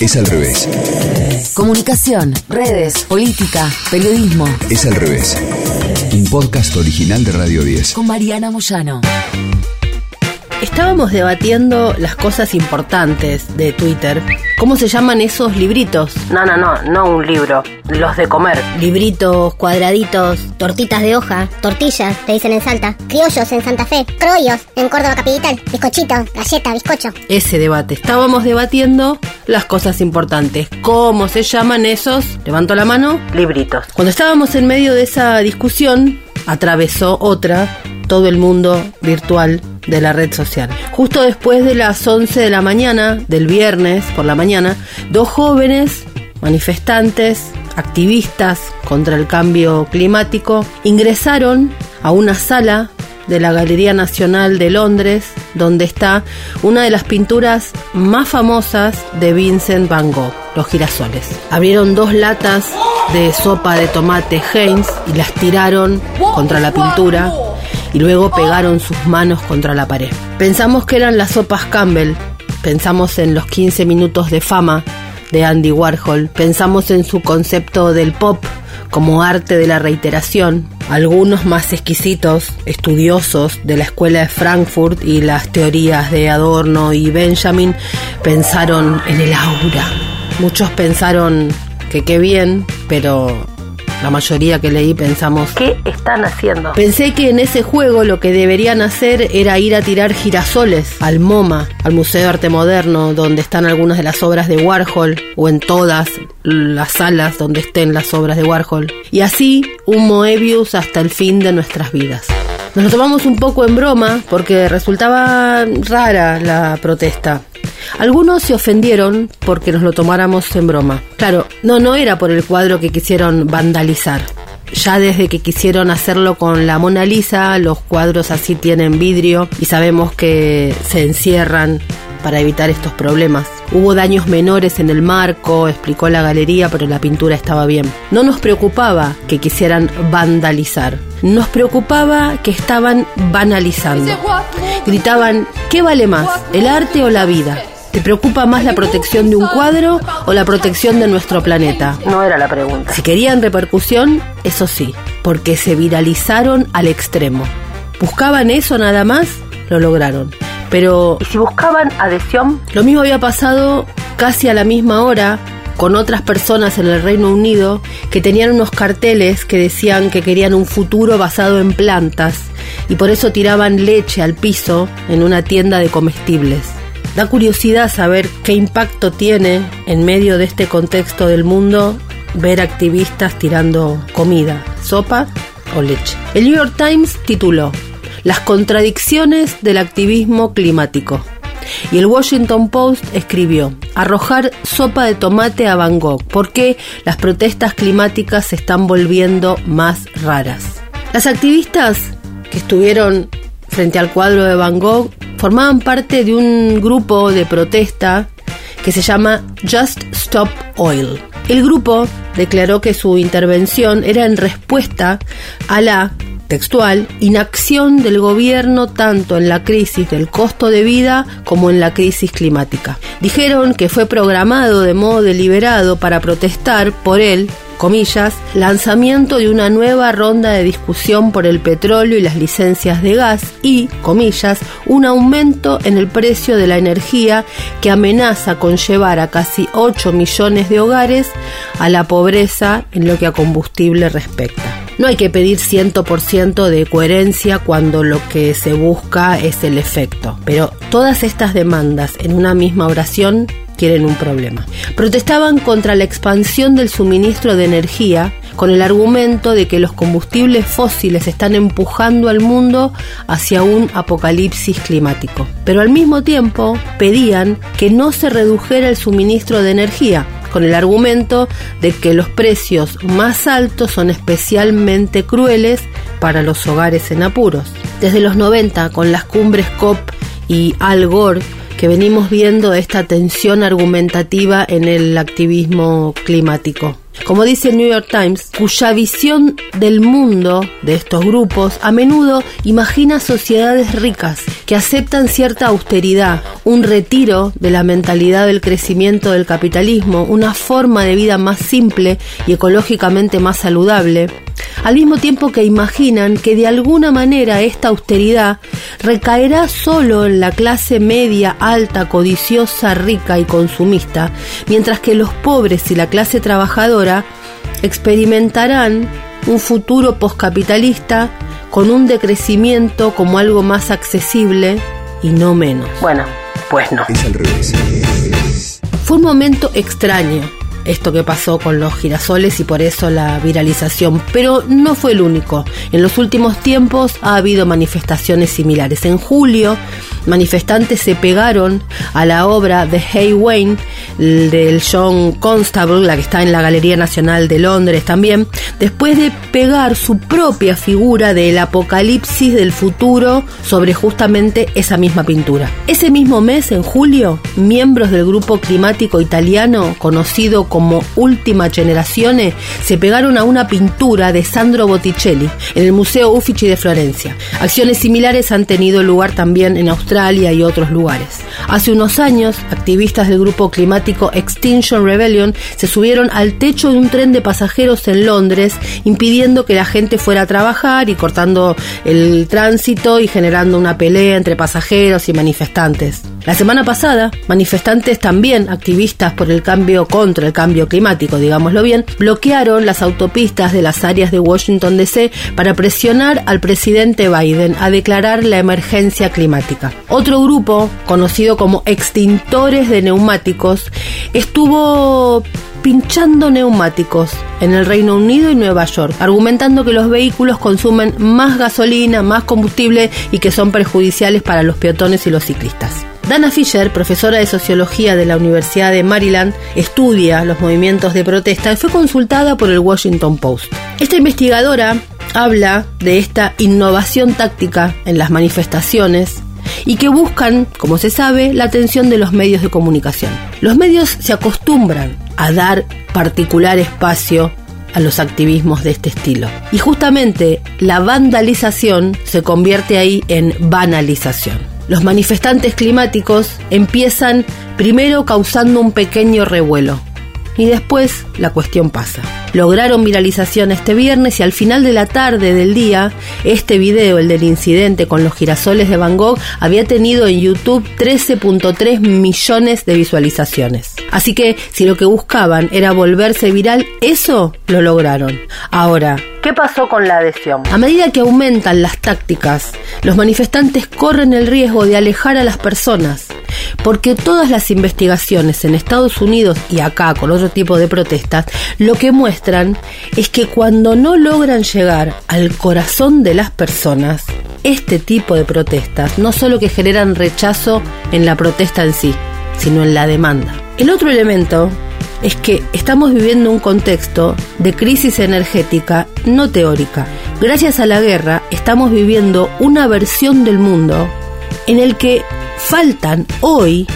Es al revés. Comunicación, redes, política, periodismo. Es al revés. Un podcast original de Radio 10. Con Mariana Moyano. Estábamos debatiendo las cosas importantes de Twitter. ¿Cómo se llaman esos libritos? No, no, no, no un libro. Los de comer. Libritos, cuadraditos. Tortitas de hoja, tortillas, te dicen en Salta. Criollos en Santa Fe, croyos en Córdoba Capital, bizcochito, galleta, bizcocho. Ese debate. Estábamos debatiendo las cosas importantes. ¿Cómo se llaman esos? Levanto la mano. Libritos. Cuando estábamos en medio de esa discusión, atravesó otra, todo el mundo virtual de la red social. Justo después de las 11 de la mañana, del viernes por la mañana, dos jóvenes manifestantes, activistas contra el cambio climático, ingresaron a una sala de la Galería Nacional de Londres, donde está una de las pinturas más famosas de Vincent Van Gogh, Los girasoles. Abrieron dos latas de sopa de tomate Heinz y las tiraron contra la pintura y luego pegaron sus manos contra la pared. Pensamos que eran las sopas Campbell, pensamos en los 15 minutos de fama de Andy Warhol, pensamos en su concepto del pop como arte de la reiteración. Algunos más exquisitos, estudiosos de la escuela de Frankfurt y las teorías de Adorno y Benjamin, pensaron en el aura. Muchos pensaron que qué bien, pero la mayoría que leí pensamos... ¿Qué están haciendo? Pensé que en ese juego lo que deberían hacer era ir a tirar girasoles al MoMA, al Museo de Arte Moderno, donde están algunas de las obras de Warhol, o en todas las salas donde estén las obras de Warhol. Y así un Moebius hasta el fin de nuestras vidas. Nos lo tomamos un poco en broma porque resultaba rara la protesta. Algunos se ofendieron porque nos lo tomáramos en broma. Claro, no, no era por el cuadro que quisieron vandalizar. Ya desde que quisieron hacerlo con la Mona Lisa, los cuadros así tienen vidrio y sabemos que se encierran para evitar estos problemas. Hubo daños menores en el marco, explicó la galería, pero la pintura estaba bien. No nos preocupaba que quisieran vandalizar, nos preocupaba que estaban banalizando. Gritaban, ¿qué vale más, el arte o la vida? ¿Te preocupa más la protección de un cuadro o la protección de nuestro planeta? No era la pregunta. Si querían repercusión, eso sí, porque se viralizaron al extremo. ¿Buscaban eso nada más? Lo lograron. Pero ¿Y si buscaban adhesión? lo mismo había pasado casi a la misma hora con otras personas en el Reino Unido que tenían unos carteles que decían que querían un futuro basado en plantas y por eso tiraban leche al piso en una tienda de comestibles. Da curiosidad saber qué impacto tiene en medio de este contexto del mundo ver activistas tirando comida, sopa o leche. El New York Times tituló Las contradicciones del activismo climático. Y el Washington Post escribió, arrojar sopa de tomate a Van Gogh, ¿por qué las protestas climáticas se están volviendo más raras? Las activistas que estuvieron frente al cuadro de Van Gogh formaban parte de un grupo de protesta que se llama Just Stop Oil. El grupo declaró que su intervención era en respuesta a la textual, inacción del gobierno tanto en la crisis del costo de vida como en la crisis climática. Dijeron que fue programado de modo deliberado para protestar por él comillas, lanzamiento de una nueva ronda de discusión por el petróleo y las licencias de gas y, comillas, un aumento en el precio de la energía que amenaza con llevar a casi 8 millones de hogares a la pobreza en lo que a combustible respecta. No hay que pedir 100% de coherencia cuando lo que se busca es el efecto, pero todas estas demandas en una misma oración tienen un problema. Protestaban contra la expansión del suministro de energía con el argumento de que los combustibles fósiles están empujando al mundo hacia un apocalipsis climático. Pero al mismo tiempo pedían que no se redujera el suministro de energía, con el argumento de que los precios más altos son especialmente crueles para los hogares en apuros. Desde los 90, con las cumbres COP y Al Gore, que venimos viendo esta tensión argumentativa en el activismo climático. Como dice el New York Times, cuya visión del mundo de estos grupos a menudo imagina sociedades ricas que aceptan cierta austeridad, un retiro de la mentalidad del crecimiento del capitalismo, una forma de vida más simple y ecológicamente más saludable, al mismo tiempo que imaginan que de alguna manera esta austeridad recaerá solo en la clase media, alta, codiciosa, rica y consumista, mientras que los pobres y la clase trabajadora experimentarán un futuro poscapitalista con un decrecimiento como algo más accesible y no menos. Bueno, pues no. Es al revés. Fue un momento extraño esto que pasó con los girasoles y por eso la viralización, pero no fue el único. En los últimos tiempos ha habido manifestaciones similares. En julio, manifestantes se pegaron a la obra de Hay Wayne del John Constable, la que está en la Galería Nacional de Londres también, después de pegar su propia figura del apocalipsis del futuro sobre justamente esa misma pintura. Ese mismo mes, en julio, miembros del grupo climático italiano conocido como Última Generazione se pegaron a una pintura de Sandro Botticelli en el Museo Uffizi de Florencia. Acciones similares han tenido lugar también en Australia y otros lugares. Hace unos años, activistas del grupo climático Extinction Rebellion se subieron al techo de un tren de pasajeros en Londres, impidiendo que la gente fuera a trabajar y cortando el tránsito y generando una pelea entre pasajeros y manifestantes. La semana pasada, manifestantes también activistas por el cambio contra el cambio climático, digámoslo bien, bloquearon las autopistas de las áreas de Washington DC para presionar al presidente Biden a declarar la emergencia climática. Otro grupo, conocido como extintores de neumáticos, estuvo pinchando neumáticos en el Reino Unido y Nueva York, argumentando que los vehículos consumen más gasolina, más combustible y que son perjudiciales para los peatones y los ciclistas. Dana Fisher, profesora de sociología de la Universidad de Maryland, estudia los movimientos de protesta y fue consultada por el Washington Post. Esta investigadora habla de esta innovación táctica en las manifestaciones y que buscan, como se sabe, la atención de los medios de comunicación. Los medios se acostumbran a dar particular espacio a los activismos de este estilo. Y justamente la vandalización se convierte ahí en banalización. Los manifestantes climáticos empiezan primero causando un pequeño revuelo y después la cuestión pasa. Lograron viralización este viernes y al final de la tarde del día, este video, el del incidente con los girasoles de Van Gogh, había tenido en YouTube 13.3 millones de visualizaciones. Así que si lo que buscaban era volverse viral, eso lo lograron. Ahora, ¿Qué pasó con la adhesión? a medida que aumentan las tácticas, los manifestantes corren el riesgo de alejar a las personas, porque todas las investigaciones en Estados Unidos y acá con otro tipo de protestas, lo que muestran es que cuando no logran llegar al corazón de las personas, este tipo de protestas no solo que generan rechazo en la protesta en sí, sino en la demanda. El otro elemento es que estamos viviendo un contexto de crisis energética no teórica. Gracias a la guerra estamos viviendo una versión del mundo en el que faltan hoy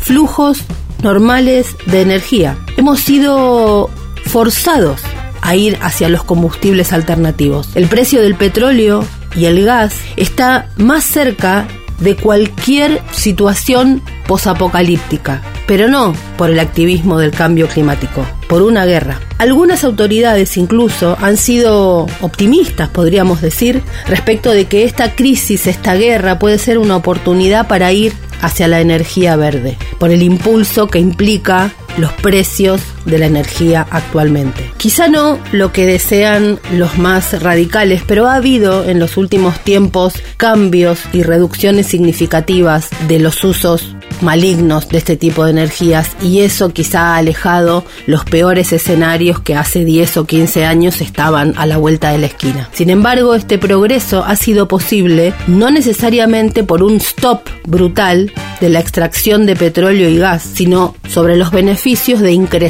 flujos normales de energía. Hemos sido forzados a ir hacia los combustibles alternativos. El precio del petróleo y el gas está más cerca de cualquier situación posapocalíptica, pero no por el activismo del cambio climático, por una guerra. Algunas autoridades incluso han sido optimistas, podríamos decir, respecto de que esta crisis, esta guerra puede ser una oportunidad para ir hacia la energía verde, por el impulso que implica los precios de la energía actualmente. Quizá no lo que desean los más radicales, pero ha habido en los últimos tiempos cambios y reducciones significativas de los usos malignos de este tipo de energías y eso quizá ha alejado los peores escenarios que hace 10 o 15 años estaban a la vuelta de la esquina. Sin embargo, este progreso ha sido posible no necesariamente por un stop brutal de la extracción de petróleo y gas, sino sobre los beneficios de incrementar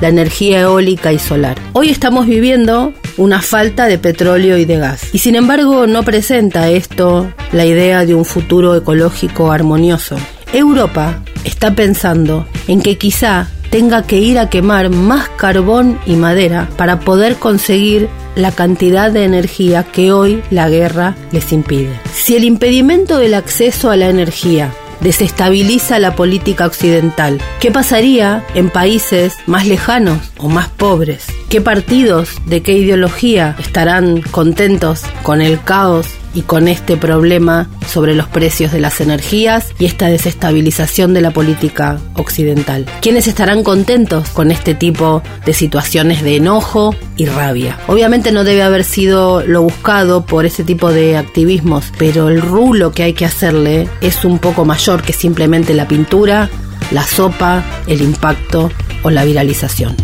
la energía eólica y solar. Hoy estamos viviendo una falta de petróleo y de gas. Y sin embargo no presenta esto la idea de un futuro ecológico armonioso. Europa está pensando en que quizá tenga que ir a quemar más carbón y madera para poder conseguir la cantidad de energía que hoy la guerra les impide. Si el impedimento del acceso a la energía desestabiliza la política occidental. ¿Qué pasaría en países más lejanos o más pobres? ¿Qué partidos de qué ideología estarán contentos con el caos y con este problema sobre los precios de las energías y esta desestabilización de la política occidental. ¿Quiénes estarán contentos con este tipo de situaciones de enojo y rabia? Obviamente no debe haber sido lo buscado por ese tipo de activismos, pero el rulo que hay que hacerle es un poco mayor que simplemente la pintura, la sopa, el impacto o la viralización.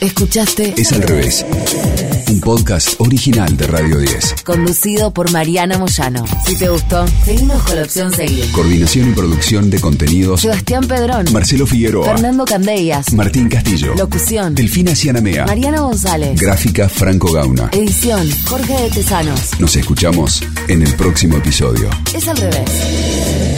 Escuchaste Es al revés. Un podcast original de Radio 10. conducido por Mariana Moyano. Si te gustó, seguimos con la opción seguir. Coordinación y producción de contenidos. Sebastián Pedrón, Marcelo Figueroa. Fernando Candellas, Martín Castillo. locución, Delfina Cianamea. Mariana González, Gráfica Franco Gauna. edición, Jorge de Tesanos. Nos escuchamos en el próximo episodio. Es al revés.